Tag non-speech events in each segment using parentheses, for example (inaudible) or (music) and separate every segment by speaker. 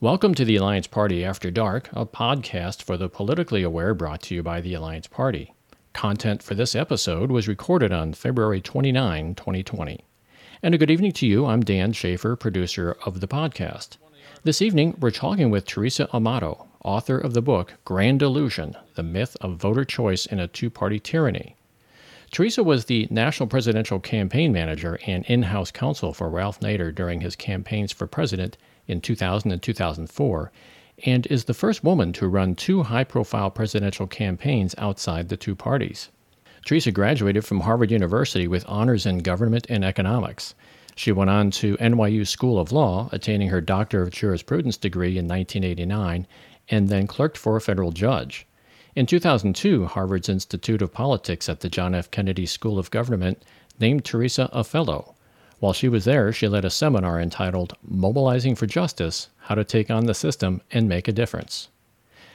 Speaker 1: Welcome to the Alliance Party After Dark, a podcast for the politically aware brought to you by the Alliance Party. Content for this episode was recorded on February 29, 2020. And a good evening to you. I'm Dan Schaefer, producer of the podcast. This evening, we're talking with Theresa Amato, author of the book Grand Illusion The Myth of Voter Choice in a Two Party Tyranny. Theresa was the national presidential campaign manager and in house counsel for Ralph Nader during his campaigns for president in 2000 and 2004, and is the first woman to run two high profile presidential campaigns outside the two parties. Theresa graduated from Harvard University with honors in government and economics. She went on to NYU School of Law, attaining her Doctor of Jurisprudence degree in 1989, and then clerked for a federal judge. In 2002, Harvard's Institute of Politics at the John F. Kennedy School of Government named Theresa a fellow. While she was there, she led a seminar entitled Mobilizing for Justice How to Take on the System and Make a Difference.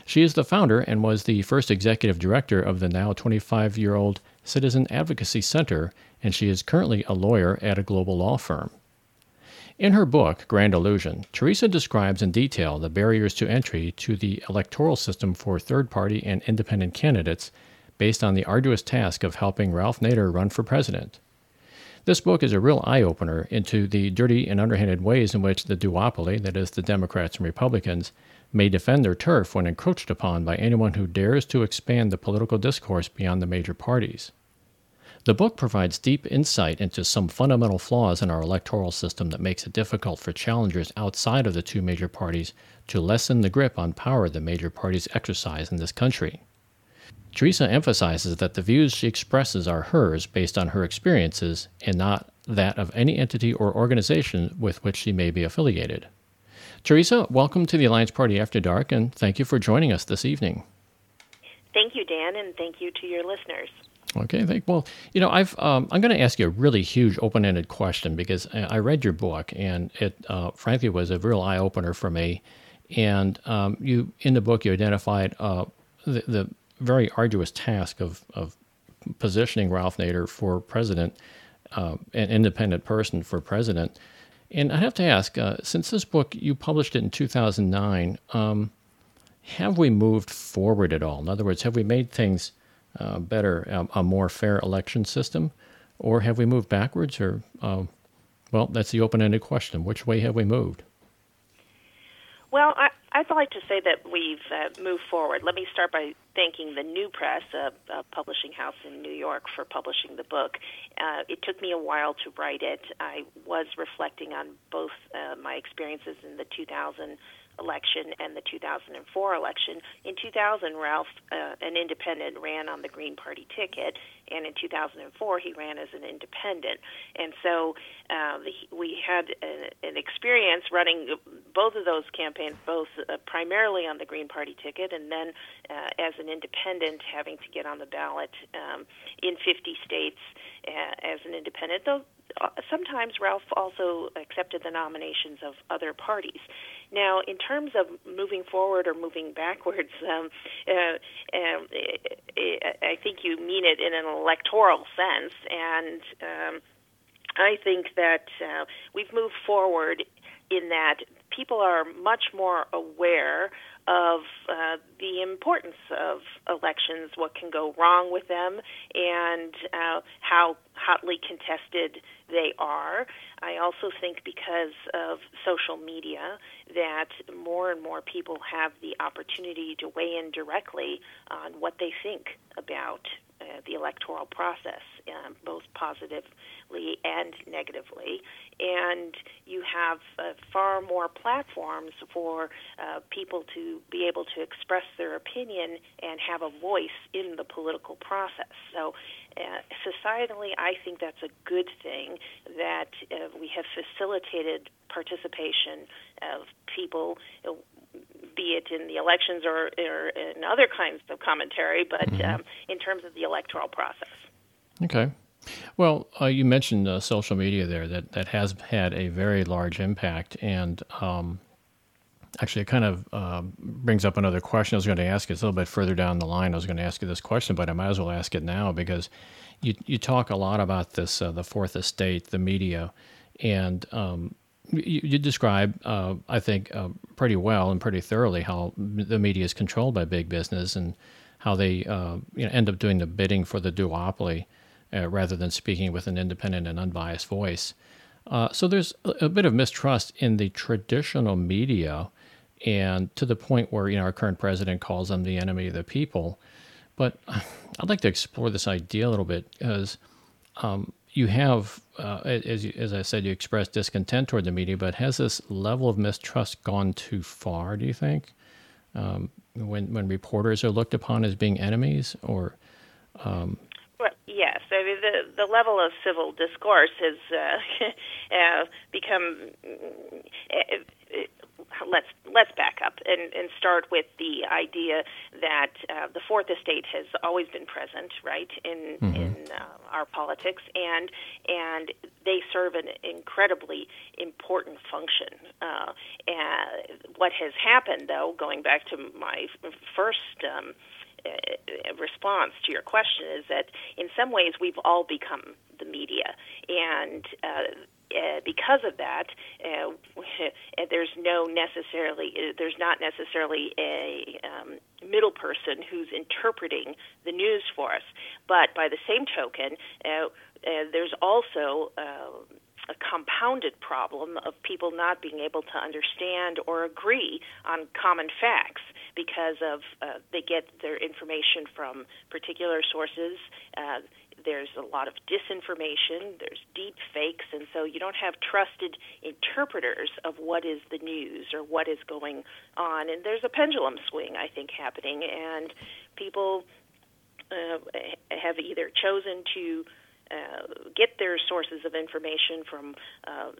Speaker 1: She is the founder and was the first executive director of the now 25 year old Citizen Advocacy Center, and she is currently a lawyer at a global law firm. In her book, Grand Illusion, Theresa describes in detail the barriers to entry to the electoral system for third party and independent candidates based on the arduous task of helping Ralph Nader run for president. This book is a real eye opener into the dirty and underhanded ways in which the duopoly, that is, the Democrats and Republicans, may defend their turf when encroached upon by anyone who dares to expand the political discourse beyond the major parties. The book provides deep insight into some fundamental flaws in our electoral system that makes it difficult for challengers outside of the two major parties to lessen the grip on power the major parties exercise in this country. Theresa emphasizes that the views she expresses are hers based on her experiences and not that of any entity or organization with which she may be affiliated. Theresa, welcome to the Alliance Party After Dark, and thank you for joining us this evening.
Speaker 2: Thank you, Dan, and thank you to your listeners.
Speaker 1: Okay, thank. Well, you know, I've um, I'm going to ask you a really huge open-ended question because I read your book and it, uh, frankly, was a real eye opener for me. And um, you, in the book, you identified uh, the, the very arduous task of, of positioning Ralph Nader for president, uh, an independent person for president. And I have to ask, uh, since this book you published it in 2009, um, have we moved forward at all? In other words, have we made things uh, better, a, more fair election system, or have we moved backwards? Or, uh, well, that's the open-ended question. Which way have we moved?
Speaker 2: Well, I, I'd like to say that we've uh, moved forward. Let me start by thanking the New Press, a, a publishing house in New York, for publishing the book. Uh, it took me a while to write it. I was reflecting on both uh, my experiences in the 2000 election and the 2004 election. In 2000, Ralph, uh, an independent, ran on the Green Party ticket, and in 2004 he ran as an independent. And so uh, the, we had a, an experience running both of those campaigns, both uh, primarily on the Green Party ticket, and then uh, as an independent having to get on the ballot um, in 50 states uh, as an independent. Though sometimes Ralph also accepted the nominations of other parties. Now, in terms of moving forward or moving backwards, (laughs) um, uh, um, I think you mean it in an electoral sense, and um, I think that uh, we've moved forward in that people are much more aware of uh, the importance of elections, what can go wrong with them, and uh, how hotly contested they are. I also think because of social media that more and more people have the opportunity to weigh in directly on what they think about uh, the electoral process, um, both positively and negatively. And you have uh, far more platforms for uh, people to be able to express their opinion and have a voice in the political process. So, uh, societally, I think that's a good thing that uh, we have facilitated participation of people be it in the elections or, or in other kinds of commentary, but mm-hmm. um, in terms of the electoral process.
Speaker 1: Okay. Well, uh, you mentioned uh, social media there that, that has had a very large impact. And um, actually, it kind of uh, brings up another question I was going to ask. It's a little bit further down the line. I was going to ask you this question, but I might as well ask it now because you, you talk a lot about this uh, the fourth estate, the media. And um, you, you describe, uh, I think, uh, pretty well and pretty thoroughly how the media is controlled by big business and how they uh, you know, end up doing the bidding for the duopoly uh, rather than speaking with an independent and unbiased voice. Uh, so there's a, bit of mistrust in the traditional media, and to the point where you know our current president calls them the enemy of the people. But (sighs) I'd like to explore this idea a little bit because um, you have, uh, as, as I said, you expressed discontent toward the media, but has this level of mistrust gone too far? Do you think? Um, when when reporters are looked upon as being enemies, or
Speaker 2: um, well, yes, I mean the the level of civil discourse has uh, (laughs) uh, become. Uh, let's let's back up and, and start with the idea that uh, the fourth estate has always been present, right, in mm-hmm. in uh, our politics, and and they serve an incredibly important function. Uh, and what has happened, though, going back to my first. Um, uh, response to your question is that in some ways we've all become the media, and uh, uh, because of that, uh, (laughs) there's no necessarily uh, there's not necessarily a um, middle person who's interpreting the news for us. But by the same token, uh, there's also uh, a compounded problem of people not being able to understand or agree on common facts because of uh, they get their information from particular sources. Uh, there's a lot of disinformation, there's deep fakes, and so you don't have trusted interpreters of what is the news or what is going on. And there's a pendulum swing, I think, happening, and people uh, have either chosen to uh, get their sources of information from uh,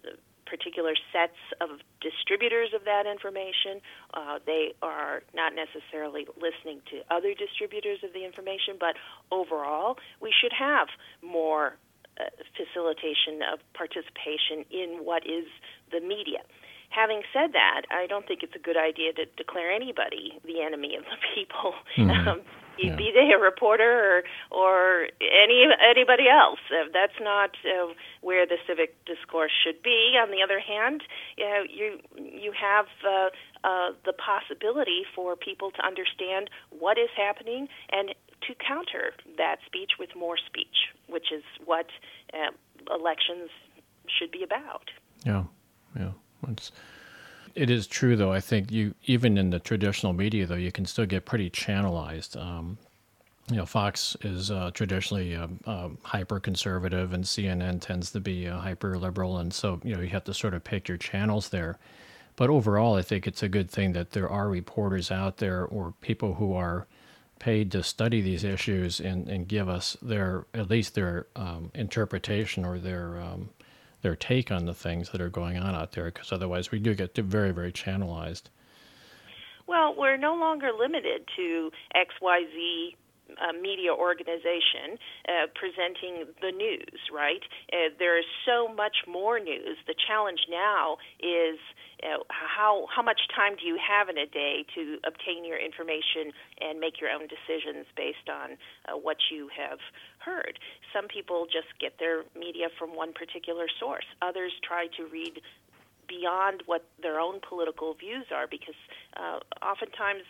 Speaker 2: particular sets of distributors of that information. Uh, they are not necessarily listening to other distributors of the information, but overall, we should have more uh, facilitation of participation in what is the media. Having said that, I don't think it's a good idea to declare anybody the enemy of the people. Mm-hmm. (laughs) Um, yeah. be they a reporter or or any anybody else. Uh, that's not uh, where the civic discourse should be. On the other hand, you know, you you have uh, uh, the possibility for people to understand what is happening and to counter that speech with more speech, which is what uh, elections should be about.
Speaker 1: Yeah, yeah. It's, it is true, though. I think you even in the traditional media, though, you can still get pretty channelized. Um, you know, Fox is uh, traditionally uh, uh, hyper conservative, and CNN tends to be uh, hyper liberal, and so you know you have to sort of pick your channels there. But overall, I think it's a good thing that there are reporters out there or people who are paid to study these issues and, and give us their at least their um, interpretation or their um, their take on the things that are going on out there because otherwise we do get very very channelized
Speaker 2: well we're no longer limited to xyz uh, media organization uh, presenting the news, right? Uh, there is so much more news. The challenge now is uh, how how much time do you have in a day to obtain your information and make your own decisions based on uh, what you have heard. Some people just get their media from one particular source. Others try to read beyond what their own political views are because uh, oftentimes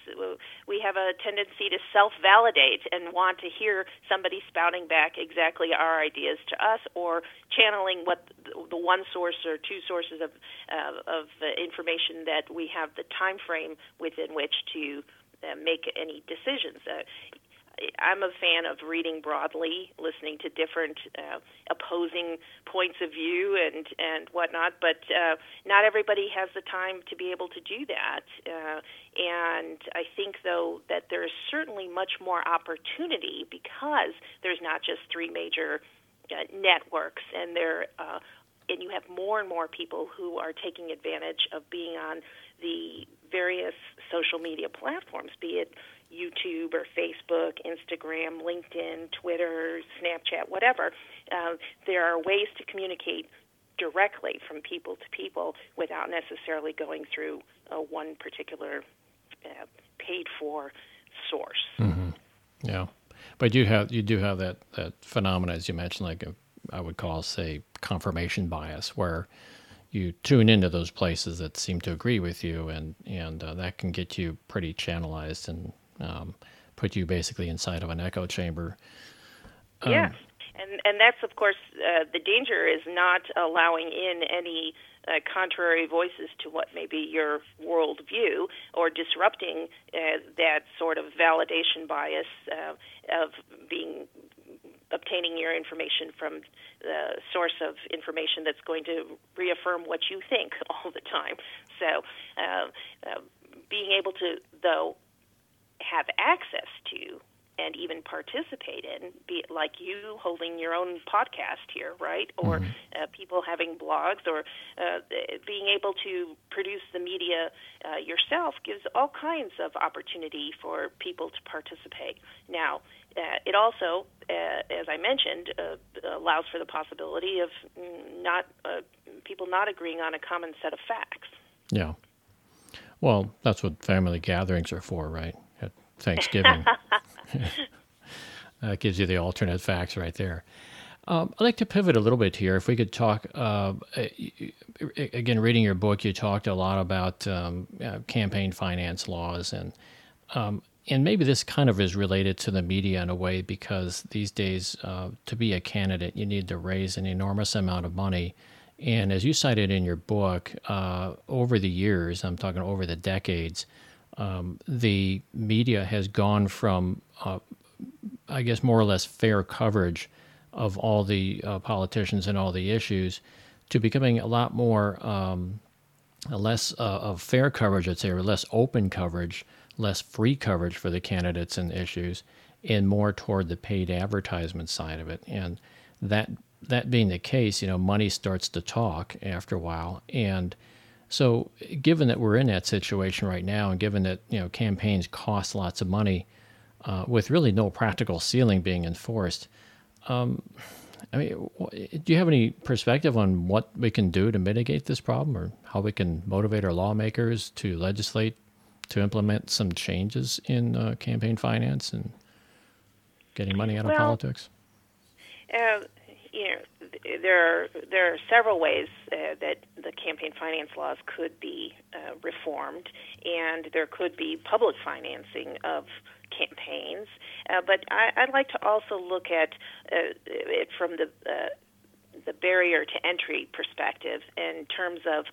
Speaker 2: we have a tendency to self validate and want to hear somebody spouting back exactly our ideas to us or channeling what the one source or two sources of, uh, of information that we have the time frame within which to uh, make any decisions. Uh, I'm a fan of reading broadly, listening to different uh, opposing points of view and and whatnot. But uh, not everybody has the time to be able to do that. Uh, and I think though that there is certainly much more opportunity because there's not just three major uh, networks, and there uh, and you have more and more people who are taking advantage of being on the various social media platforms, be it YouTube or Facebook, Instagram, LinkedIn, Twitter, Snapchat, whatever. Uh, there are ways to communicate directly from people to people without necessarily going through one particular uh, paid for source.
Speaker 1: Mm-hmm. Yeah, but you have you do have that that phenomenon as you mentioned, like a, I would call say confirmation bias, where you tune into those places that seem to agree with you, and and uh, that can get you pretty channelized and um, put you basically inside of an echo chamber.
Speaker 2: Um, yes, and and that's of course uh, the danger is not allowing in any uh, contrary voices to what may be your worldview or disrupting uh, that sort of validation bias uh, of being obtaining your information from the source of information that's going to reaffirm what you think (laughs) all the time. So, uh, uh, being able to, though, have access to and even participate in, be it like you holding your own podcast here, right? Or mm-hmm. uh, people having blogs, or uh, being able to produce the media uh, yourself gives all kinds of opportunity for people to participate. Now, uh, it also, uh, as I mentioned, uh, allows for the possibility of not people not agreeing on a common set of facts.
Speaker 1: Yeah. Well, that's what family gatherings are for, right? Thanksgiving. (laughs) (laughs) that gives you the alternate facts right there. Um, I'd like to pivot a little bit here. If we could talk uh, again, reading your book, you talked a lot about um, uh, campaign finance laws, and um, and maybe this kind of is related to the media in a way because these days, uh, to be a candidate, you need to raise an enormous amount of money. And as you cited in your book, uh, over the years, I'm talking over the decades, um, the media has gone from, uh, I guess, more or less fair coverage of all the uh, politicians and all the issues to becoming a lot more, um, less uh, of fair coverage, I'd say, or less open coverage, less free coverage for the candidates and issues, and more toward the paid advertisement side of it. And that that being the case, you know, money starts to talk after a while, and so, given that we're in that situation right now, and given that you know campaigns cost lots of money, uh, with really no practical ceiling being enforced, um, I mean, do you have any perspective on what we can do to mitigate this problem, or how we can motivate our lawmakers to legislate to implement some changes in uh, campaign finance and getting money out
Speaker 2: well,
Speaker 1: of politics?
Speaker 2: Uh, you know, there are, there are several ways uh, that the campaign finance laws could be uh, reformed, and there could be public financing of campaigns. Uh, but I, would like to also look at uh, it from the uh, the barrier to entry perspective in terms of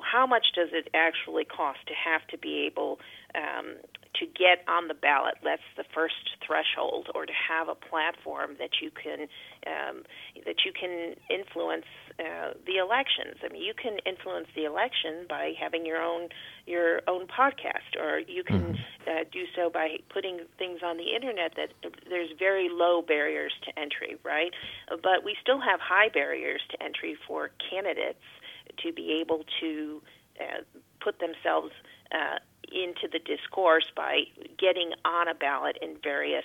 Speaker 2: how much does it actually cost to have to be able um, to get on the ballot. That's the first threshold, or to have a platform that you can um, that you can influence uh, the elections. I mean, you can influence the election by having your own your own podcast, or you can mm-hmm. uh, do so by putting things on the internet. That there's very low barriers to entry, right? But we still have high barriers to entry for candidates to be able to uh, put themselves uh, into the discourse by getting on a ballot in various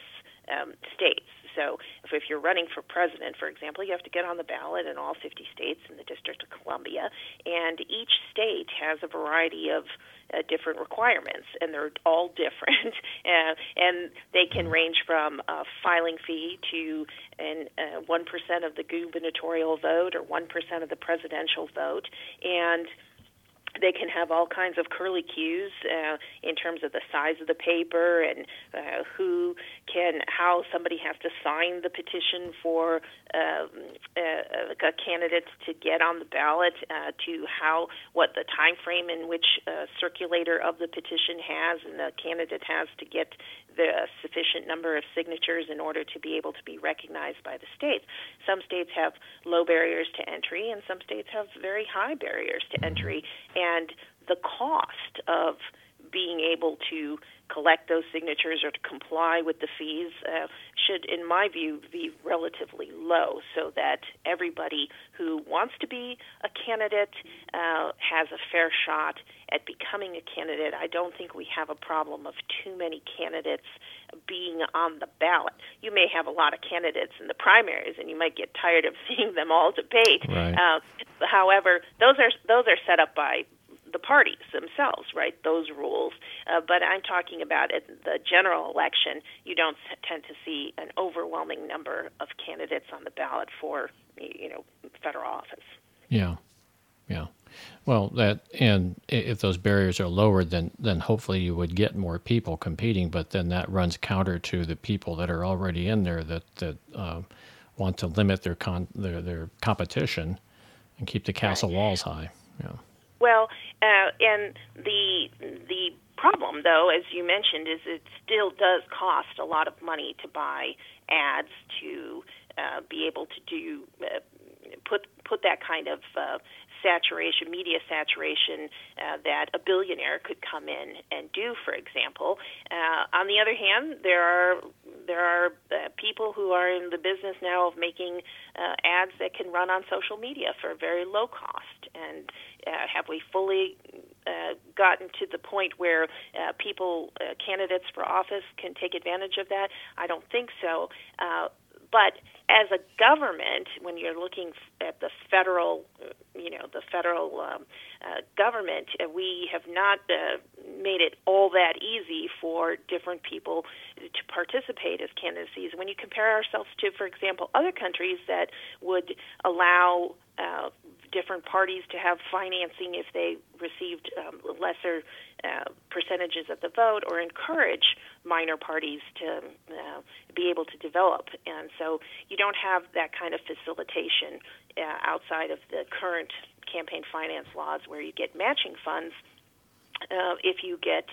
Speaker 2: um, states. So, if, if you're running for president, for example, you have to get on the ballot in all 50 states in the District of Columbia, and each state has a variety of uh, different requirements, and they're all different, (laughs) uh, and they can range from a filing fee to an uh, one uh, of the gubernatorial vote or one percent of the presidential vote, and they can have all kinds of curly cues uh, in terms of the size of the paper and uh, who can how somebody has to sign the petition for um, uh, a candidate to get on the ballot uh, to how what the time frame in which uh, circulator of the petition has and the candidate has to get the sufficient number of signatures in order to be able to be recognized by the states. Some states have low barriers to entry, and some states have very high barriers to entry. And the cost of being able to collect those signatures or to comply with the fees uh, should, in my view, be relatively low so that everybody who wants to be a candidate uh, has a fair shot at becoming a candidate. I don't think we have a problem of too many candidates being on the ballot. You may have a lot of candidates in the primaries, and you might get tired of (laughs) seeing them all debate.
Speaker 1: Right. Uh,
Speaker 2: however, those are those are set up by the parties themselves, right? Those rules. Uh, but I'm talking about in the general election, you don't tend to see an overwhelming number of candidates on the ballot for, you know, federal office.
Speaker 1: Yeah, yeah. Well, that and if those barriers are lowered, then then hopefully you would get more people competing. But then that runs counter to the people that are already in there that that uh, want to limit their con their their competition and keep the castle walls high. Yeah.
Speaker 2: Well, uh, and the the problem, though, as you mentioned, is it still does cost a lot of money to buy ads to uh, be able to do uh, put put that kind of uh, saturation, media saturation uh, that a billionaire could come in and do, for example. Uh, on the other hand, there are there are uh, people who are in the business now of making uh, ads that can run on social media for a very low cost. And uh, have we fully uh, gotten to the point where uh, people, uh, candidates for office, can take advantage of that? I don't think so. Uh, but as a government, when you're looking at the federal, you know, the federal um, uh, government, uh, we have not uh, made it all that easy for different people to participate as candidacies. When you compare ourselves to, for example, other countries that would allow uh, different parties to have financing if they received um, lesser uh, percentages of the vote or encourage minor parties to uh, be able to develop. And so you don't have that kind of facilitation uh, outside of the current campaign finance laws where you get matching funds uh, if you get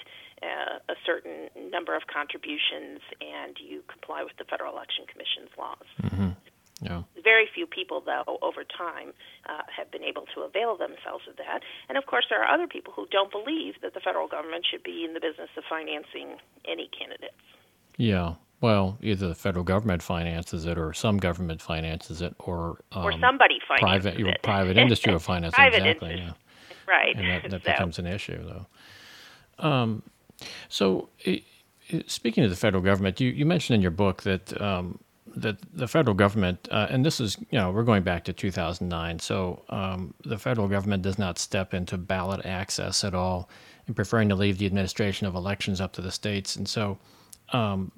Speaker 2: uh, a certain number of contributions and you comply with the Federal Election Commission's laws.
Speaker 1: Mm-hmm. Yeah.
Speaker 2: Very few people, though, over time uh, have been able to avail themselves of that. And of course, there are other people who don't believe that the federal government should be in the business of financing any candidates.
Speaker 1: Yeah. Well, either the federal government finances it, or some government finances it, or
Speaker 2: um, or somebody finances
Speaker 1: private,
Speaker 2: it.
Speaker 1: private industry will finance. (laughs) Exactly.
Speaker 2: Industry.
Speaker 1: Yeah.
Speaker 2: Right.
Speaker 1: And that, that (laughs)
Speaker 2: so.
Speaker 1: becomes an issue, though. Um, so, it, it, speaking of the federal government, you, you mentioned in your book that um, that the federal government, uh, and this is, you know, we're going back to 2009, so um, the federal government does not step into ballot access at all, and preferring to leave the administration of elections up to the states. And so, um,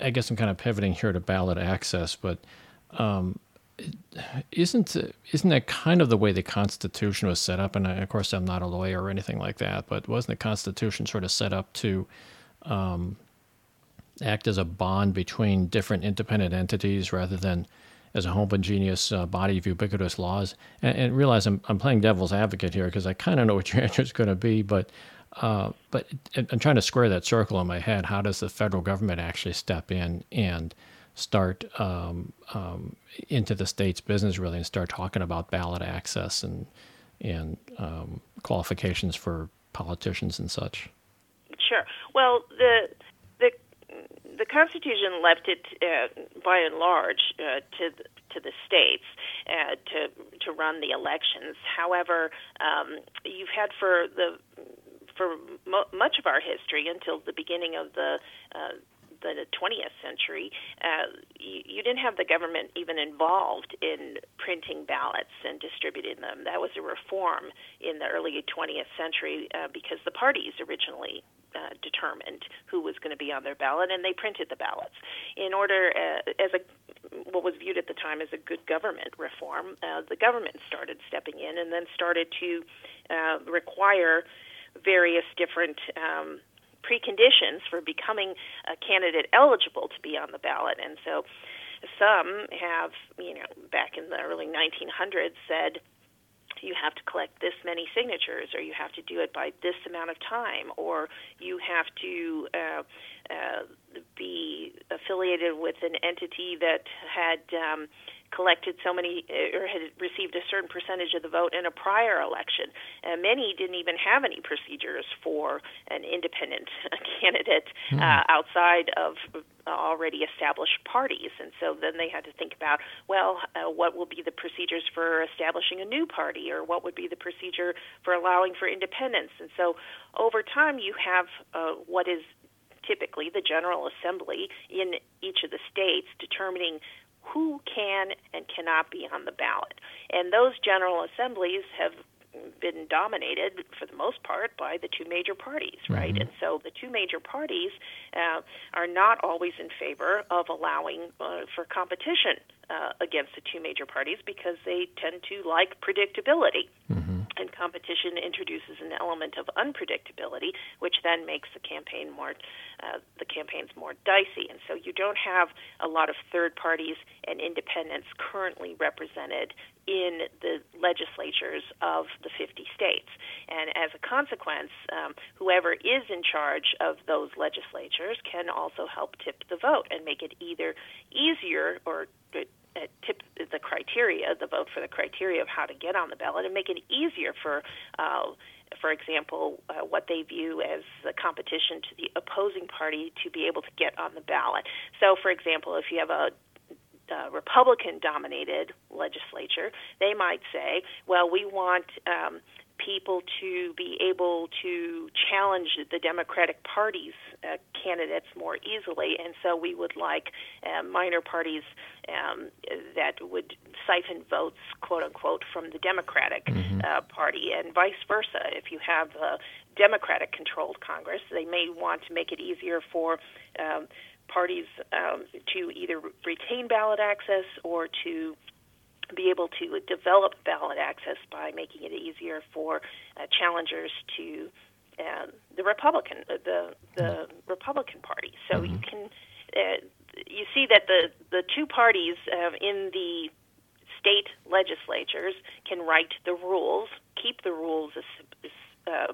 Speaker 1: I guess I'm kind of pivoting here to ballot access, but um, isn't isn't that kind of the way the Constitution was set up? And I, of course, I'm not a lawyer or anything like that, but wasn't the Constitution sort of set up to um, act as a bond between different independent entities rather than as a homogeneous uh, body of ubiquitous laws. And, and realize I'm, I'm playing devil's advocate here because I kind of know what your (laughs) answer is going to be, but uh, but I'm trying to square that circle in my head. How does the federal government actually step in and start um, um, into the state's business really and start talking about ballot access and and um, qualifications for politicians and such?
Speaker 2: Sure. Well, the the Constitution left it, uh, by and large, uh, to the, to the states uh, to to run the elections. However, um, you've had for the for mo- much of our history until the beginning of the uh, the 20th century, uh, you, you didn't have the government even involved in printing ballots and distributing them. That was a reform in the early 20th century uh, because the parties originally uh, determined who was going to be on their ballot, and they printed the ballots. In order, uh, as a what was viewed at the time as a good government reform, uh, the government started stepping in and then started to uh, require various different um, preconditions for becoming a candidate eligible to be on the ballot. And so some have, you know, back in the early 1900s said, you have to collect this many signatures, or you have to do it by this amount of time, or you have to uh, uh, be affiliated with an entity that had um, collected so many uh, or had received a certain percentage of the vote in a prior election. Uh, many didn't even have any procedures for an independent (laughs) candidate mm. uh, outside of already established parties. And so then they had to think about, well, uh, what will be the procedures for establishing a new party, or what would be the procedure for allowing for independence. And so over time, you have uh, what is typically the General Assembly in each of the states determining who can and cannot be on the ballot. And those general assemblies have been dominated for the most part by the two major parties, right? Mm-hmm. And so the two major parties uh, are not always in favor of allowing uh, for competition uh, against the two major parties because they tend to like predictability.
Speaker 1: Mm-hmm.
Speaker 2: And competition introduces an element of unpredictability, which then makes the campaign more uh, the campaigns more dicey. And so you don't have a lot of third parties and independents currently represented in the legislatures of the 50 states. And as a consequence, um, whoever is in charge of those legislatures can also help tip the vote and make it either easier or uh, tip the criteria, the vote for the criteria of how to get on the ballot, and make it easier for. Uh, for example, uh, what they view as the competition to the opposing party to be able to get on the ballot. So, for example, if you have a uh, Republican dominated legislature, they might say, well, we want um, people to be able to challenge the Democratic Party's uh, candidates more easily, and so we would like uh, minor parties um, that would siphon votes, quote unquote, from the Democratic mm-hmm. uh, Party, and vice versa. If you have a Democratic controlled Congress, they may want to make it easier for um, parties um, to either retain ballot access or to be able to develop ballot access by making it easier for uh, challengers to uh, the Republican uh, the the Republican Party. So mm-hmm. you can uh, you see that the the two parties uh, in the state legislatures can write the rules, keep the rules as,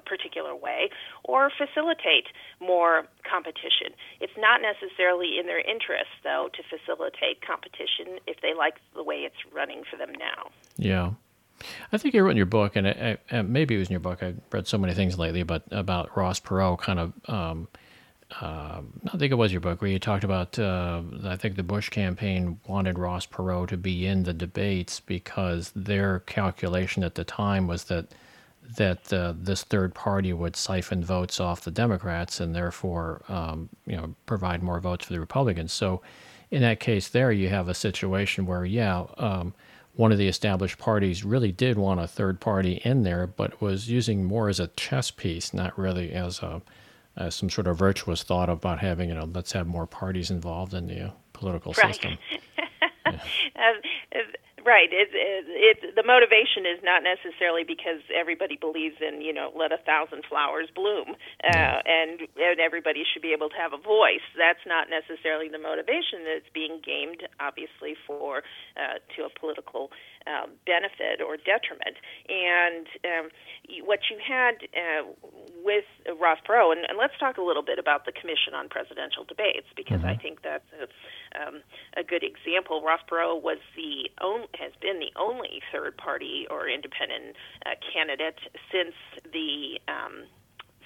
Speaker 2: particular way or facilitate more competition. It's not necessarily in their interest, though, to facilitate competition if they like the way it's running for them now.
Speaker 1: Yeah. I think you wrote in your book, and it, it, maybe it was in your book. I've read so many things lately, but about Ross Perot, kind of. Um, uh, I think it was your book where you talked about. Uh, I think the Bush campaign wanted Ross Perot to be in the debates because their calculation at the time was that that uh, this third party would siphon votes off the Democrats and therefore, um, you know, provide more votes for the Republicans. So, in that case, there you have a situation where, yeah, um, one of the established parties really did want a third party in there, but was using more as a chess piece, not really as a as some sort of virtuous thought about having, you know, let's have more parties involved in the uh, political
Speaker 2: right.
Speaker 1: system. (laughs)
Speaker 2: yeah. um, right. It, it, it, the motivation is not necessarily because everybody believes in, you know, let a thousand flowers bloom, uh, and and everybody should be able to have a voice. That's not necessarily the motivation. It's being gamed, obviously, for uh, to a political um, benefit or detriment. And um, what you had uh, with Ross Perot, and, and, let's talk a little bit about the Commission on Presidential Debates because mm-hmm. I think that's a, um, a good example. Ross Perot was the only, has been the only third party or independent uh, candidate since the um,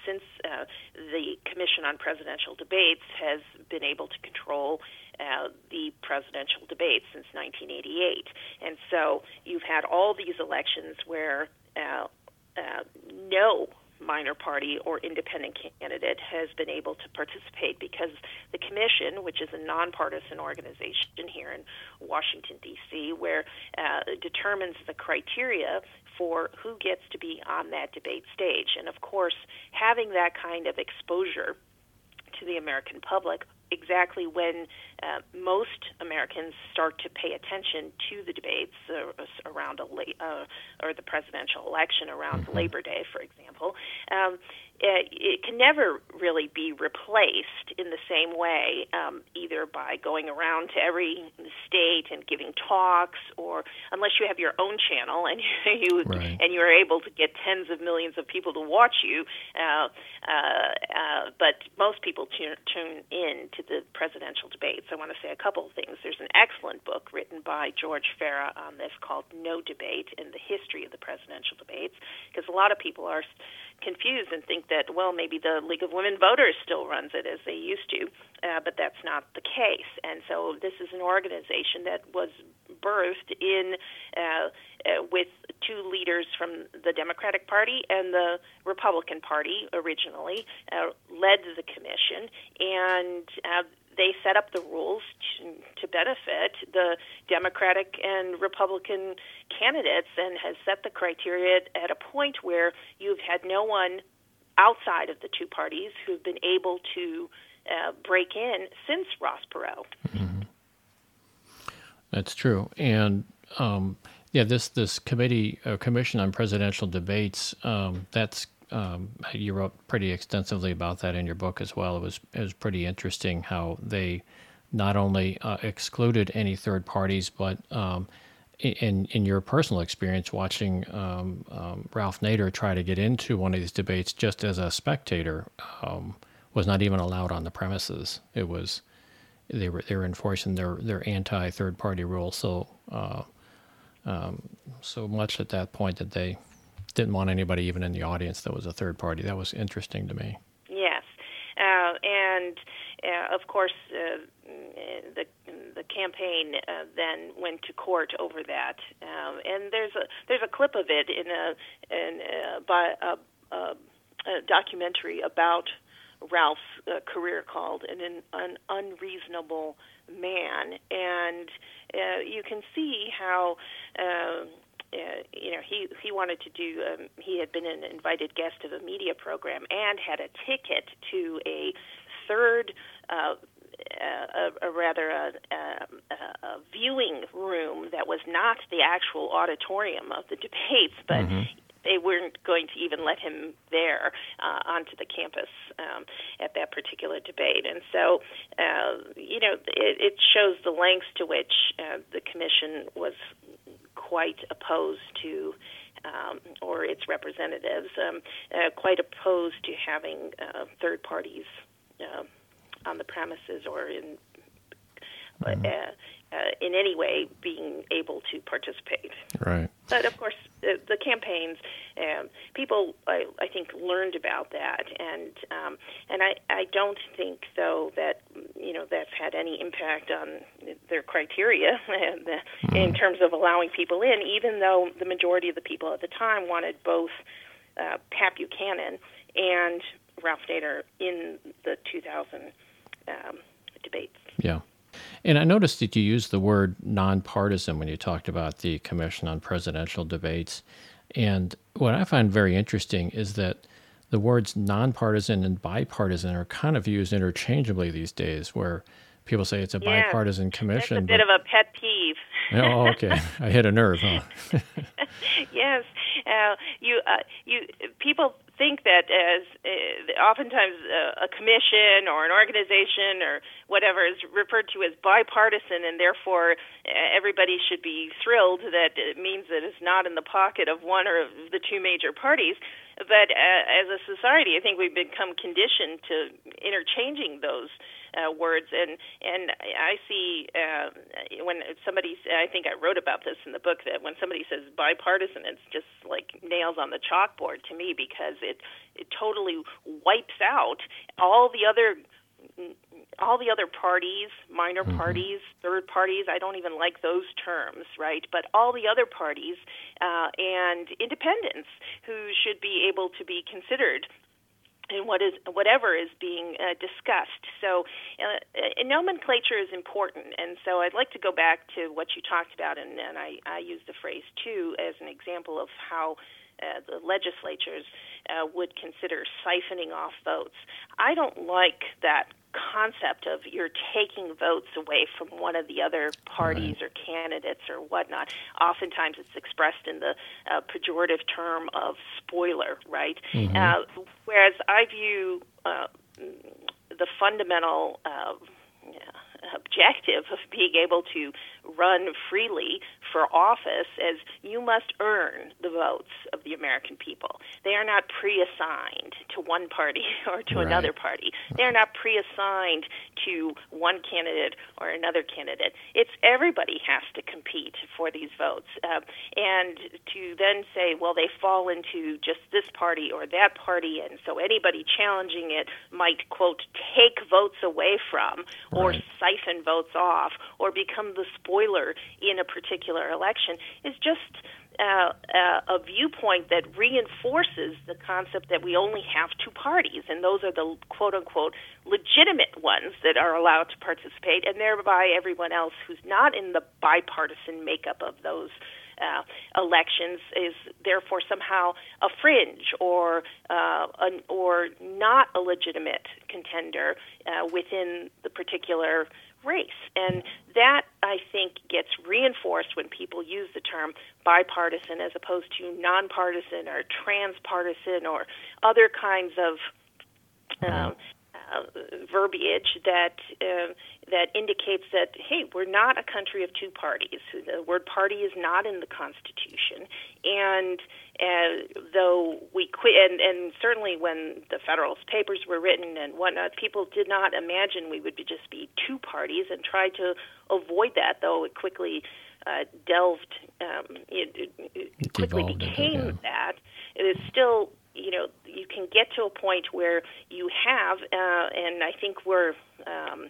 Speaker 2: since uh, the Commission on Presidential Debates has been able to control uh, the presidential debates since 1988. And so you've had all these elections where uh, uh, no minor party or independent candidate has been able to participate because the commission, which is a nonpartisan organization here in Washington D.C., where uh, determines the criteria for who gets to be on that debate stage, and of course, having that kind of exposure to the American public exactly when uh, most Americans start to pay attention to the debates uh, around a la- uh, or the presidential election around mm-hmm. Labor Day, for example. Um, it, it can never really be replaced in the same way, um, either by going around to every state and giving talks, or unless you have your own channel and (laughs) you right. and you are able to get tens of millions of people to watch you. Uh, uh, uh, but most people tune, tune in to the presidential debates. I want to say a couple of things. There's an excellent book written by George Farah on this called "No Debate: in the History of the Presidential Debates," because a lot of people are confused and think that well maybe the League of Women Voters still runs it as they used to, uh, but that's not the case. And so this is an organization that was birthed in uh, uh, with two leaders from the Democratic Party and the Republican Party originally uh, led the commission and. Uh, they set up the rules to, benefit the Democratic and Republican candidates and has set the criteria at a point where you've had no one outside of the two parties who've been able to uh, break in since Ross Perot.
Speaker 1: Mm-hmm. That's true. And um, Yeah, this this committee uh, commission on presidential debates um, that's um, you wrote pretty extensively about that in your book as well. It was it was pretty interesting how they not only uh, excluded any third parties, but um, in in your personal experience watching um, um, Ralph Nader try to get into one of these debates just as a spectator um, was not even allowed on the premises. It was they were they were enforcing their their anti third party rule so uh, um, so much at that point that they didn't want anybody even in the audience that was a third party. That was interesting to me.
Speaker 2: Yes, uh, and uh, of course uh, the the campaign uh, then went to court over that. Um, and there's a there's a clip of it in a in a, by a, a, a documentary about Ralph's uh, career called an, an unreasonable man, and uh, you can see how. Uh, uh, you know, he he wanted to do. Um, he had been an invited guest of a media program and had a ticket to a third uh, a, a rather a, a, a viewing room that was not the actual auditorium of the debates, but mm-hmm they weren't going to even let him there uh, onto the campus um, at that particular debate. And so, uh, you know, it, it shows the lengths to which uh, the commission was quite opposed to. Um, or its representatives, um, uh, quite opposed to having uh, third parties uh, on the premises or in mm-hmm. Uh, in any way being able to participate.
Speaker 1: Right.
Speaker 2: But of course, the, the campaigns, um, people I, I think learned about that, and um, and I, I don't think though that you know that's had any impact on their criteria (laughs) mm-hmm. in terms of allowing people in, even though the majority of the people at the time wanted both uh, Pat Buchanan and Ralph Nader in the 2000 um, debates.
Speaker 1: Yeah. And I noticed that you used the word nonpartisan when you talked about the Commission on Presidential Debates. And what I find very interesting is that the words nonpartisan and bipartisan are kind of used interchangeably these days, where people say it's a
Speaker 2: yeah,
Speaker 1: bipartisan commission.
Speaker 2: That's a bit of a pet peeve.
Speaker 1: oh, okay. (laughs) I hit a nerve, huh? (laughs)
Speaker 2: yes. Uh, you, uh, you, people think that as uh, oftentimes uh, a commission or an organization or whatever is referred to as bipartisan, and therefore uh, everybody should be thrilled that it means that it's not in the pocket of one or the two major parties. But uh, as a society, I think we've become conditioned to interchanging those uh, words. And and I see uh, when somebody, I think I wrote about this in the book that when somebody says bipartisan, it's just like nails on the chalkboard to me because it it totally wipes out all the other all the other parties, minor mm-hmm. parties, third parties, I don't even like those terms, right? But all the other parties uh, and independents who should be able to be considered and what is whatever is being uh, discussed. So, uh, uh, nomenclature is important, and so I'd like to go back to what you talked about, and, and I, I use the phrase too as an example of how uh, the legislatures uh, would consider siphoning off votes. I don't like that concept of you're taking votes away from one of the other parties right. or candidates or whatnot. Oftentimes it's expressed in the uh, pejorative term of spoiler, right? Mm-hmm. Uh, whereas I view uh, the fundamental uh, objective of being able to run freely for office as you must earn the votes of the American people. They are not pre-assigned to one party (laughs) or to right. another party. They are not pre-assigned to one candidate or another candidate. It's everybody has to compete for these votes, uh, and to then say, well, they fall into just this party or that party, and so anybody challenging it might quote take votes away from or right. siphon votes off or become the spoiler in a particular election is just uh, uh, a viewpoint that reinforces the concept that we only have two parties, and those are the quote unquote legitimate ones that are allowed to participate, and thereby everyone else who's not in the bipartisan makeup of those. Uh, elections is therefore somehow a fringe or uh, an, or not a legitimate contender uh, within the particular race. And that, I think, gets reinforced when people use the term bipartisan as opposed to nonpartisan or transpartisan or other kinds of um, uh, verbiage that uh, that indicates that hey, we're not a country of two parties. The word party is not in the Constitution, and uh, though we quit, and, and certainly when the Federalist Papers were written and whatnot, people did not imagine we would be just be two parties, and tried to avoid that. Though it quickly uh, delved, um, it, it quickly became it, yeah. that. It is still you know you can get to a point where you have, uh, and I think we're. Um,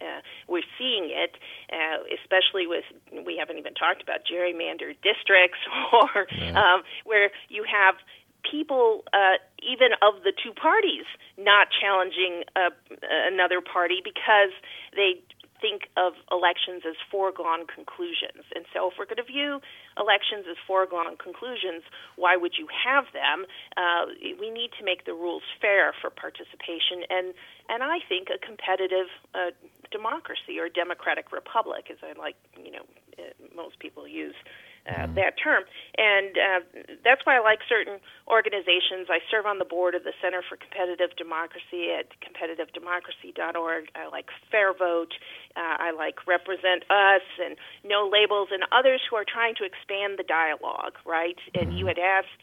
Speaker 2: uh, we're seeing it, uh, especially with we haven't even talked about gerrymandered districts, (laughs) or um, where you have people, uh, even of the two parties, not challenging uh, another party because they think of elections as foregone conclusions. And so, if we're going to view elections as foregone conclusions, why would you have them? Uh, we need to make the rules fair for participation, and and I think a competitive uh, democracy or democratic republic, as I like, you know, uh, most people use uh, mm-hmm. that term. And uh, that's why I like certain organizations. I serve on the board of the Center for Competitive Democracy at competitivedemocracy.org. I like Fair Vote. Uh, I like Represent Us and No Labels and others who are trying to expand the dialogue, right? And you mm-hmm. had asked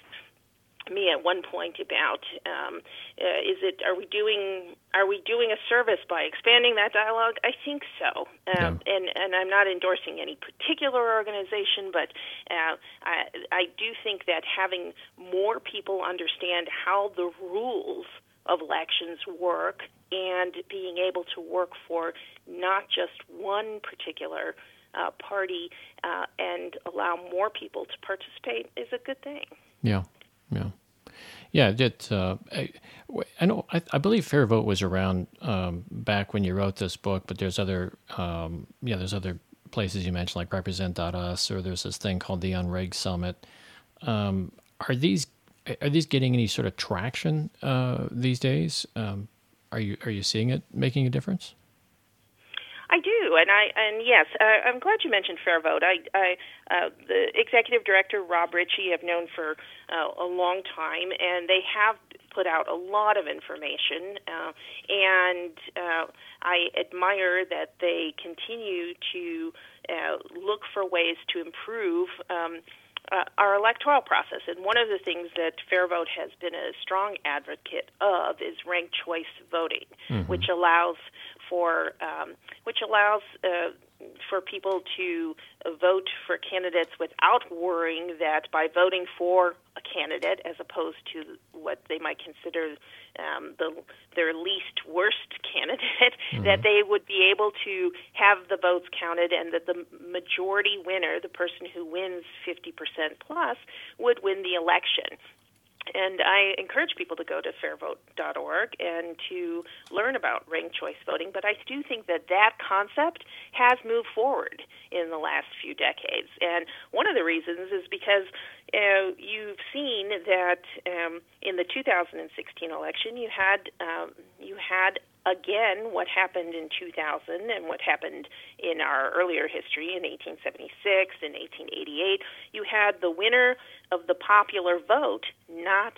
Speaker 2: me at one point about um, uh, is it are we doing are we doing a service by expanding that dialogue? I think so, um, yeah. and and I'm not endorsing any particular organization, but uh, I I do think that having more people understand how the rules of elections work and being able to work for not just one particular uh, party uh, and allow more people to participate is a good thing.
Speaker 1: Yeah. Yeah. It, uh, I, I, know. I, I, believe Fair Vote was around um, back when you wrote this book, but there's other, um, yeah, there's other places you mentioned like Represent.us, or there's this thing called the Unrig Summit. Um, are these are these getting any sort of traction uh, these days? Um, are you are you seeing it making a difference?
Speaker 2: I do, and I and yes, uh, I'm glad you mentioned Fair Vote. I, I uh, the executive director Rob Richie I've known for uh, a long time, and they have put out a lot of information, uh, and uh, I admire that they continue to uh, look for ways to improve. Um, uh, our electoral process. And one of the things that Fair Vote has been a strong advocate of is ranked choice voting, mm-hmm. which allows for um, which allows uh, for people to vote for candidates without worrying that by voting for a candidate as opposed to what they might consider um, the their least worst candidate, (laughs) mm-hmm. that they would be able to have the votes counted and that the majority winner, the person who wins 50% plus, would win the election and I encourage people to go to fairvote.org and to learn about ranked choice voting. But I do think that that concept has moved forward in the last few decades. And one of the reasons is because uh, you've seen that um, in the 2016 election, you had um, you had again what happened in 2000 and what happened in our earlier history in 1876 and 1888. You had the winner of the popular vote not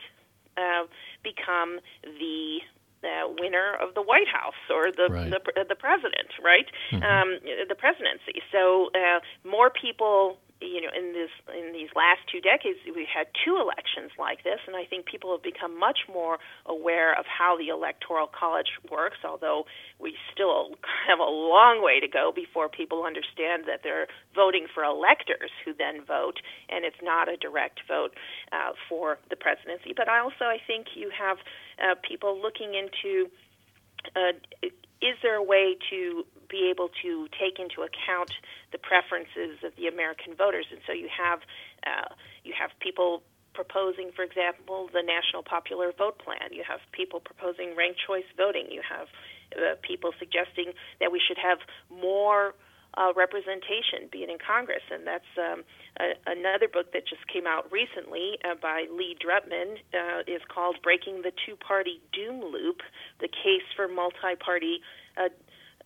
Speaker 2: uh, become the uh, winner of the White House or the right. the, the president, right? Mm-hmm. Um, the presidency. So uh, more people you know, in this in these last two decades, we've had two elections like this, and I think people have become much more aware of how the electoral college works. Although we still have a long way to go before people understand that they're voting for electors who then vote, and it's not a direct vote uh, for the presidency. But I also I think you have uh, people looking into. Uh, is there a way to be able to take into account the preferences of the American voters. And so you have uh, you have people proposing, for example, the National Popular Vote Plan. You have people proposing ranked choice voting. You have uh, people suggesting that we should have more uh, representation, be it in Congress. And that's um, a, another book that just came out recently uh, by Lee Drutman uh, is called Breaking the Two Party Doom Loop The Case for Multi Party uh,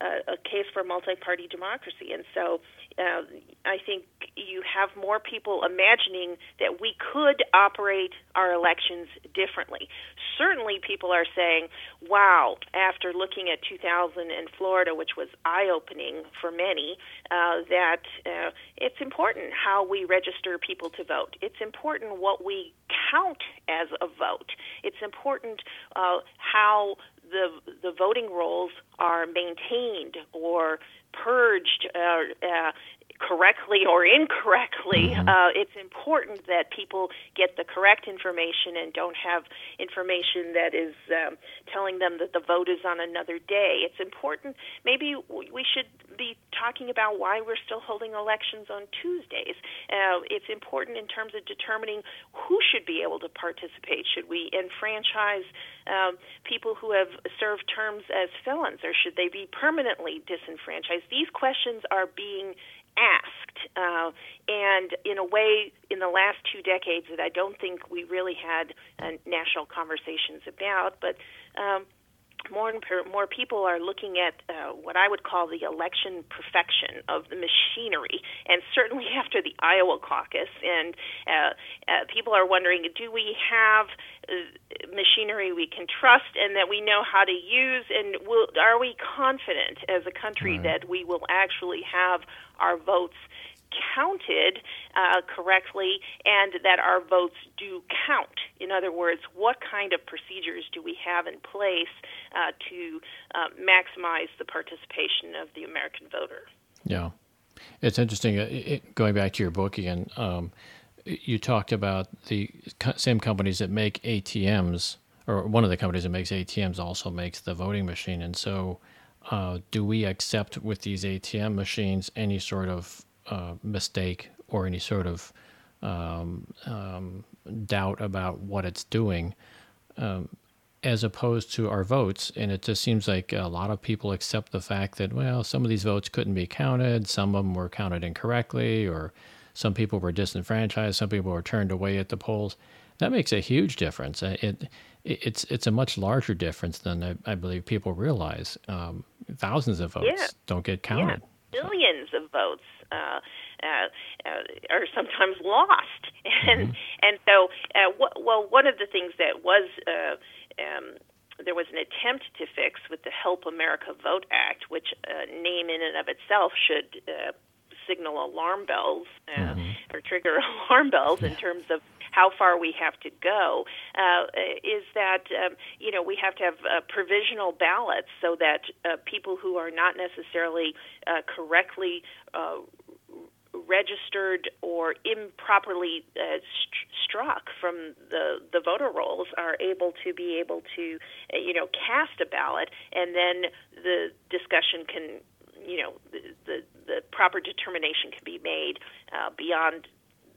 Speaker 2: a, case for multi-party democracy, and so uh, I think you have more people imagining that we could operate our elections differently. Certainly, people are saying, "Wow!" After looking at 2000 in Florida, which was eye-opening for many, uh, that uh, it's important how we register people to vote. It's important what we count as a vote. It's important uh, how the the voting rolls are maintained or purged uh, uh, correctly or incorrectly. Mm-hmm. Uh, it's important that people get the correct information and don't have information that is um, telling them that the vote is on another day. It's important. Maybe we should be talking about why we're still holding elections on Tuesdays. Uh, it's important in terms of determining who should be able to participate. Should we enfranchise um, people who have served terms as felons, or should they be permanently disenfranchised? These questions are being asked, uh, and in a way, in the last two decades, that I don't think we really had uh, national conversations about. But um, more and more people are looking at uh, what I would call the election perfection of the machinery, and certainly (laughs) after the Iowa caucus, and uh, uh, people are wondering, do we have uh, machinery we can trust and that we know how to use, and will, are we confident as a country right. that we will actually have our votes counted uh, correctly and that our votes do count. In other words, what kind of procedures do we have in place uh, to uh, maximize the participation of the American voter?
Speaker 1: Yeah. It's interesting. Uh, it, going back to your book again, um, you talked about the same companies that make ATMs, or one of the companies that makes ATMs also makes the voting machine. And so, uh, do we accept with these ATM machines any sort of uh, mistake or any sort of um, um, doubt about what it's doing, um, as opposed to our votes. And it just seems like a lot of people accept the fact that, well, some of these votes couldn't be counted, some of them were counted incorrectly, or some people were disenfranchised, some people were turned away at the polls. That makes a huge difference. It, it it's it's a much larger difference than I, I believe people realize. Um, thousands of votes yeah. don't get counted.
Speaker 2: Yeah. Billions of votes uh, uh, uh, are sometimes lost. (laughs) And mm-hmm. and so, uh, w- well, one of the things that was uh, um, there was an attempt to fix with the Help America Vote Act, which uh, name in and of itself should uh, signal alarm bells uh, mm-hmm. or trigger (laughs) alarm bells in terms of how far we have to go uh, is that um, you know we have to have uh, provisional ballots so that uh, people who are not necessarily uh, correctly uh, registered or improperly uh, st- struck from the the voter rolls are able to be able to uh, you know cast a ballot and then the discussion can you know the the, the proper determination can be made uh, beyond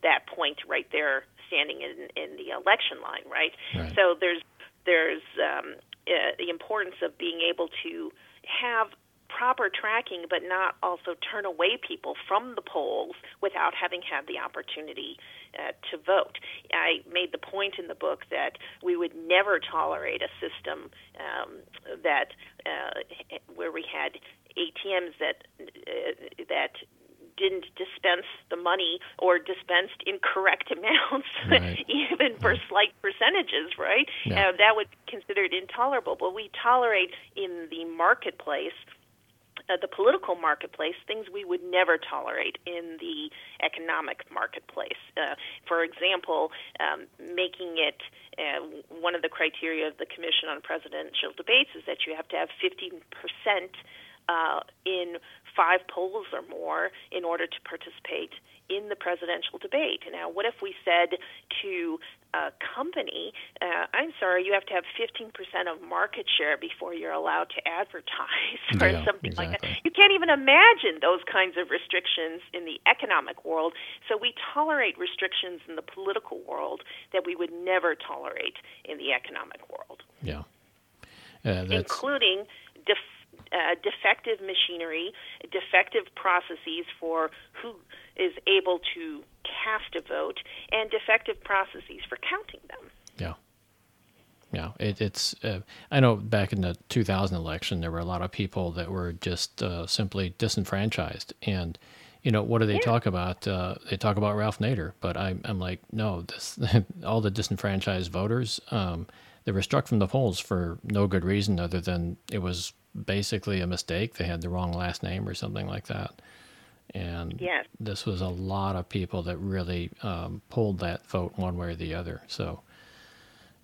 Speaker 2: that point right there standing in in the election line right, right. so there's there's um, uh, the importance of being able to have proper tracking, but not also turn away people from the polls without having had the opportunity uh, to vote. I made the point in the book that we would never tolerate a system um, that uh, where we had ATMs that uh, that didn't dispense the money or dispensed incorrect (laughs) amounts, right. even for slight percentages, right? Yeah. Uh, that would be considered intolerable. But we tolerate in the marketplace uh, the political marketplace things we would never tolerate in the economic marketplace. Uh, for example, um, making it uh, one of the criteria of the Commission on Presidential Debates is that you have to have 15 percent uh, in five polls or more in order to participate in the presidential debate. Now, what if we said to a company, uh, I'm sorry, you have to have 15% of market share before you're allowed to advertise (laughs) or yeah, something exactly. like that. You can't even imagine those kinds of restrictions in the economic world. So we tolerate restrictions in the political world that we would never tolerate in the economic world.
Speaker 1: Yeah.
Speaker 2: Uh, including def- uh, defective machinery, defective processes for who is able to cast a vote, and defective processes for counting them.
Speaker 1: Yeah. yeah. It, it's. Uh, I know back in the 2000 election, there were a lot of people that were just uh, simply disenfranchised, and you know, what do they yeah. talk about? Uh, they talk about Ralph Nader, but I, I'm like, no, this, (laughs) all the disenfranchised voters, um, they were struck from the polls for no good reason other than it was basically a mistake. They had the wrong last name or something like that. And
Speaker 2: yes.
Speaker 1: this was a lot of people that really um, pulled that vote one way or the other. So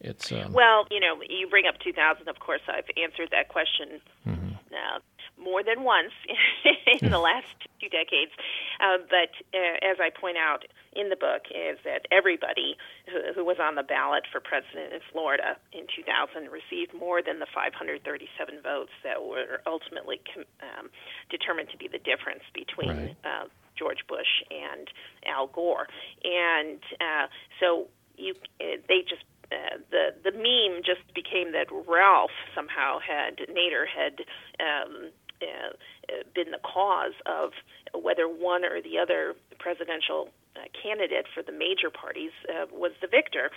Speaker 1: it's um,
Speaker 2: well, you know, you bring up 2000. Of course, I've answered that question mm-hmm. uh, more than once (laughs) in the last two decades. Uh, but uh, as I point out in the book, is that everybody who, who was on the ballot for president in Florida in 2000 received more than the 537 votes that were ultimately com- um, determined to be the difference between. Right. Uh, George Bush and Al Gore, and uh, so you uh, they just uh, the the meme just became that Ralph somehow had Nader had um, uh, been the cause of whether one or the other presidential uh, candidate for the major parties uh, was the victor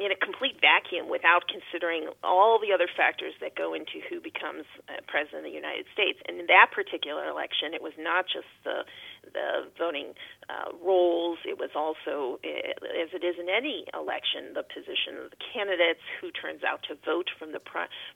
Speaker 2: in a complete vacuum without considering all the other factors that go into who becomes uh, president of the United States. And in that particular election, it was not just the the voting uh, rolls. It was also, uh, as it is in any election, the position of the candidates, who turns out to vote from the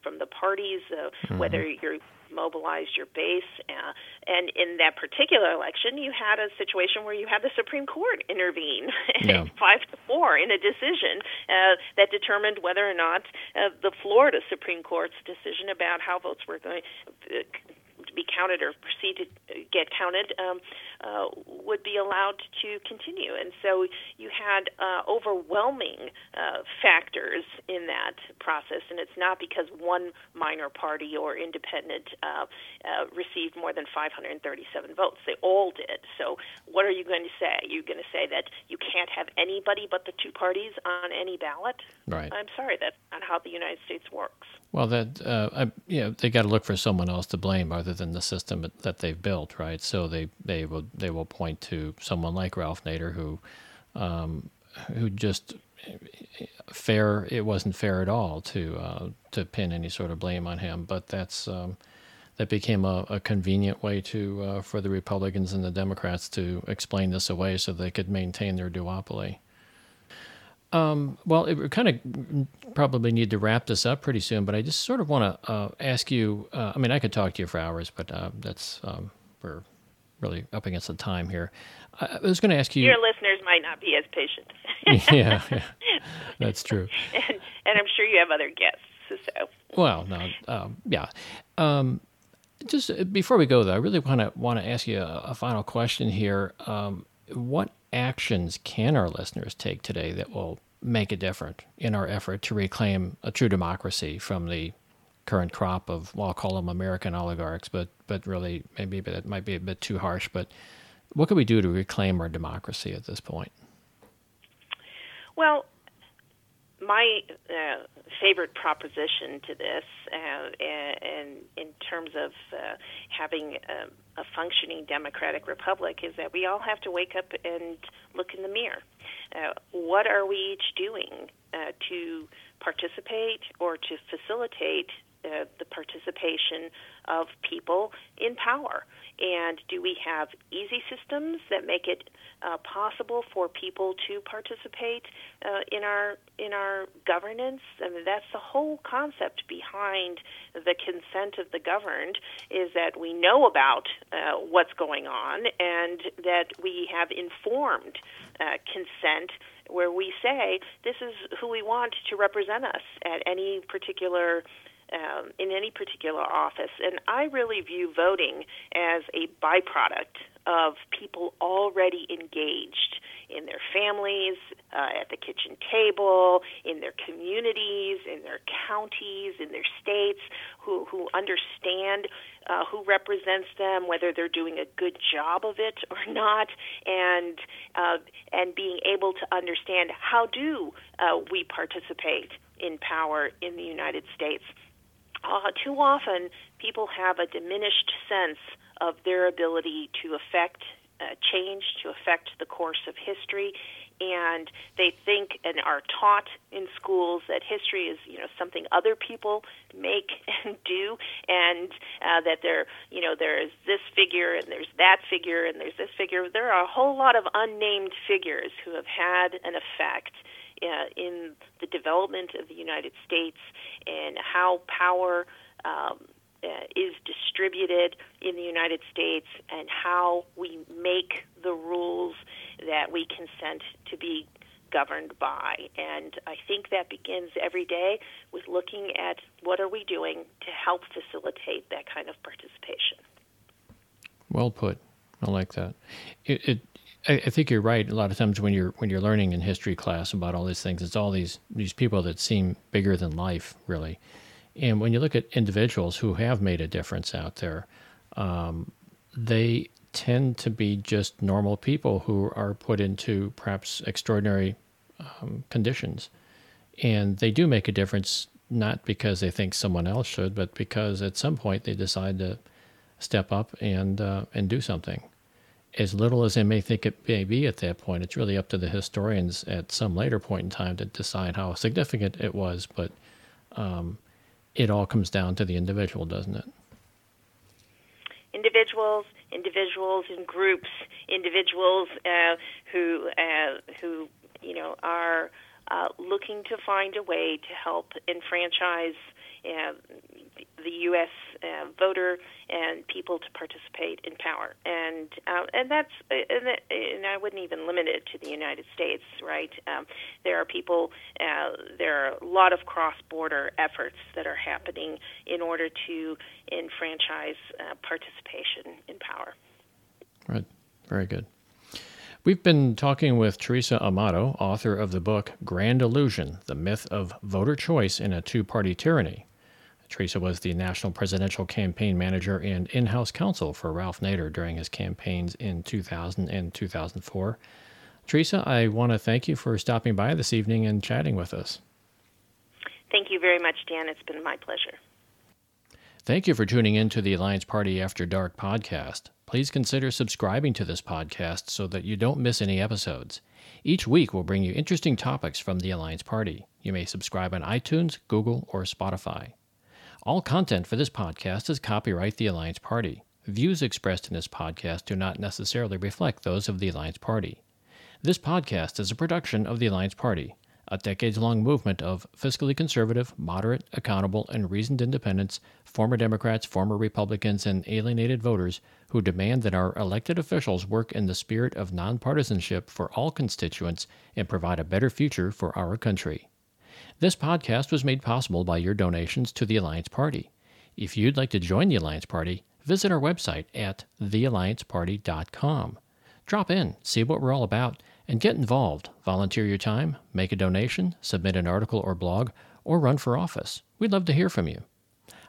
Speaker 2: from the parties, uh, mm-hmm. whether you're mobilized your base. Uh, and in that particular election, you had a situation where you had the Supreme Court intervene (laughs) yeah. five to four in a decision uh, that determined whether or not uh, the Florida Supreme Court's decision about how votes were going. Uh, to be counted or proceed to get counted um, uh, would be allowed to continue. And so you had uh, overwhelming uh, factors in that process, and it's not because one minor party or independent uh, uh, received more than 537 votes. They all did. So what are you going to say? You're going to say that you can't have anybody but the two parties on any ballot?
Speaker 1: Right.
Speaker 2: I'm sorry, that's not how the United States works.
Speaker 1: Well, that uh, I, you know, they got to look for someone else to blame other than the system that they've built, right? So they they will they will point to someone like Ralph Nader who um, who just fair it wasn't fair at all to uh, to pin any sort of blame on him, but that's um, that became a, a, convenient way to uh, for the Republicans and the Democrats to explain this away so they could maintain their duopoly. Um, well, it, we kind of probably need to wrap this up pretty soon, but I just sort of want to uh, ask you. Uh, I mean, I could talk to you for hours, but uh, that's um, we're really up against the time here. I, was going to ask you.
Speaker 2: Your listeners might not be as patient. (laughs)
Speaker 1: yeah, yeah, (laughs) that's true.
Speaker 2: and, and, I'm sure you have other guests. So.
Speaker 1: Well, no, um, yeah. Um, just uh, before we go, though, I really want to want to ask you a, a final question here. Um, what actions can our listeners take today that will make a difference in our effort to reclaim a true democracy from the current crop of, well, I'll call them American oligarchs, but but really maybe that might be a bit too harsh. But what can we do to reclaim our democracy at this point?
Speaker 2: Well, my uh, favorite proposition to this, uh, and in terms of uh, having a, a, functioning democratic republic, is that we all have to wake up and look in the mirror. Uh, what are we each doing uh, to participate or to facilitate the participation of people in power? And do we have easy systems that make it uh, possible for people to participate uh, in our in our governance? I mean, that's the whole concept behind the consent of the governed is that we know about uh, what's going on and that we have informed uh, consent where we say this is who we want to represent us at any particular um, in any particular office. And I really view voting as a byproduct of people already engaged in their families, uh, at the kitchen table, in their communities, in their counties, in their states, who, who understand uh, who represents them, whether they're doing a good job of it or (laughs) not, and uh, and being able to understand how do uh, we participate in power in the United States uh, too often people have a diminished sense of their ability to affect uh, change to affect the course of history. And they think and are taught in schools that history is you know something other people make (laughs) and do. And uh, that there you know there is this figure and there's that figure and there's this figure. There are a whole lot of unnamed figures who have had an effect uh, in the development of the United States and how power um, uh, is distributed in the United States and how we make the rules that we consent to be governed by. And I think that begins every day with looking at what are we doing to help facilitate that kind of participation.
Speaker 1: Well put. I like that. It, it I, think you're right. A lot of times when you're when you're learning in history class about all these things, it's all these these people that seem bigger than life, really. And when you look at individuals who have made a difference out there, um, they tend to be just normal people who are put into perhaps extraordinary um, conditions. And they do make a difference, not because they think someone else should, but because at some point they decide to step up and, uh, and do something. As little as they may think it may be at that point, it's really up to the historians at some later point in time to decide how significant it was. But um, it all comes down to the individual, doesn't it?
Speaker 2: Individuals, individuals in groups, individuals uh, who uh, who you know are uh, looking to find a way to help enfranchise uh, the U.S. Uh, voter and people to participate in power, and uh, and that's and, that, and I wouldn't even limit it to the United States, right? Um, there are people, uh, there are a lot of cross-border efforts that are happening in order to enfranchise uh, participation in power.
Speaker 1: Right, very good. We've been talking with Theresa Amato, author of the book Grand Illusion The Myth of Voter Choice in a Two Party Tyranny. Theresa was the national presidential campaign manager and in house counsel for Ralph Nader during his campaigns in 2000 and 2004. Theresa, I want to thank you for stopping by this evening and chatting with us.
Speaker 2: Thank you very much, Dan. It's been my pleasure.
Speaker 1: Thank you for tuning in to the Alliance Party After Dark podcast. Please consider subscribing to this podcast so that you don't miss any episodes. Each week, we'll bring you interesting topics from the Alliance Party. You may subscribe on iTunes, Google, or Spotify. All content for this podcast is copyright the Alliance Party. Views expressed in this podcast do not necessarily reflect those of the Alliance Party. This podcast is a production of the Alliance Party, a decades long movement of fiscally conservative, moderate, accountable, and reasoned independents, former Democrats, former Republicans, and alienated voters who demand that our elected officials work in the spirit of nonpartisanship for all constituents and provide a better future for our country. This podcast was made possible by your donations to the Alliance Party. If you'd like to join the Alliance Party, visit our website at theallianceparty.com. Drop in, see what we're all about, and get involved. Volunteer your time, make a donation, submit an article or blog, or run for office. We'd love to hear from you.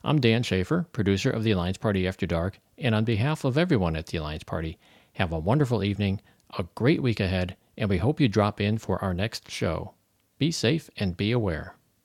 Speaker 1: I'm Dan Schaefer, producer of the Alliance Party After Dark, and on behalf of everyone at the Alliance Party, have a wonderful evening, a great week ahead, and we hope you drop in for our next show. Be safe and be aware.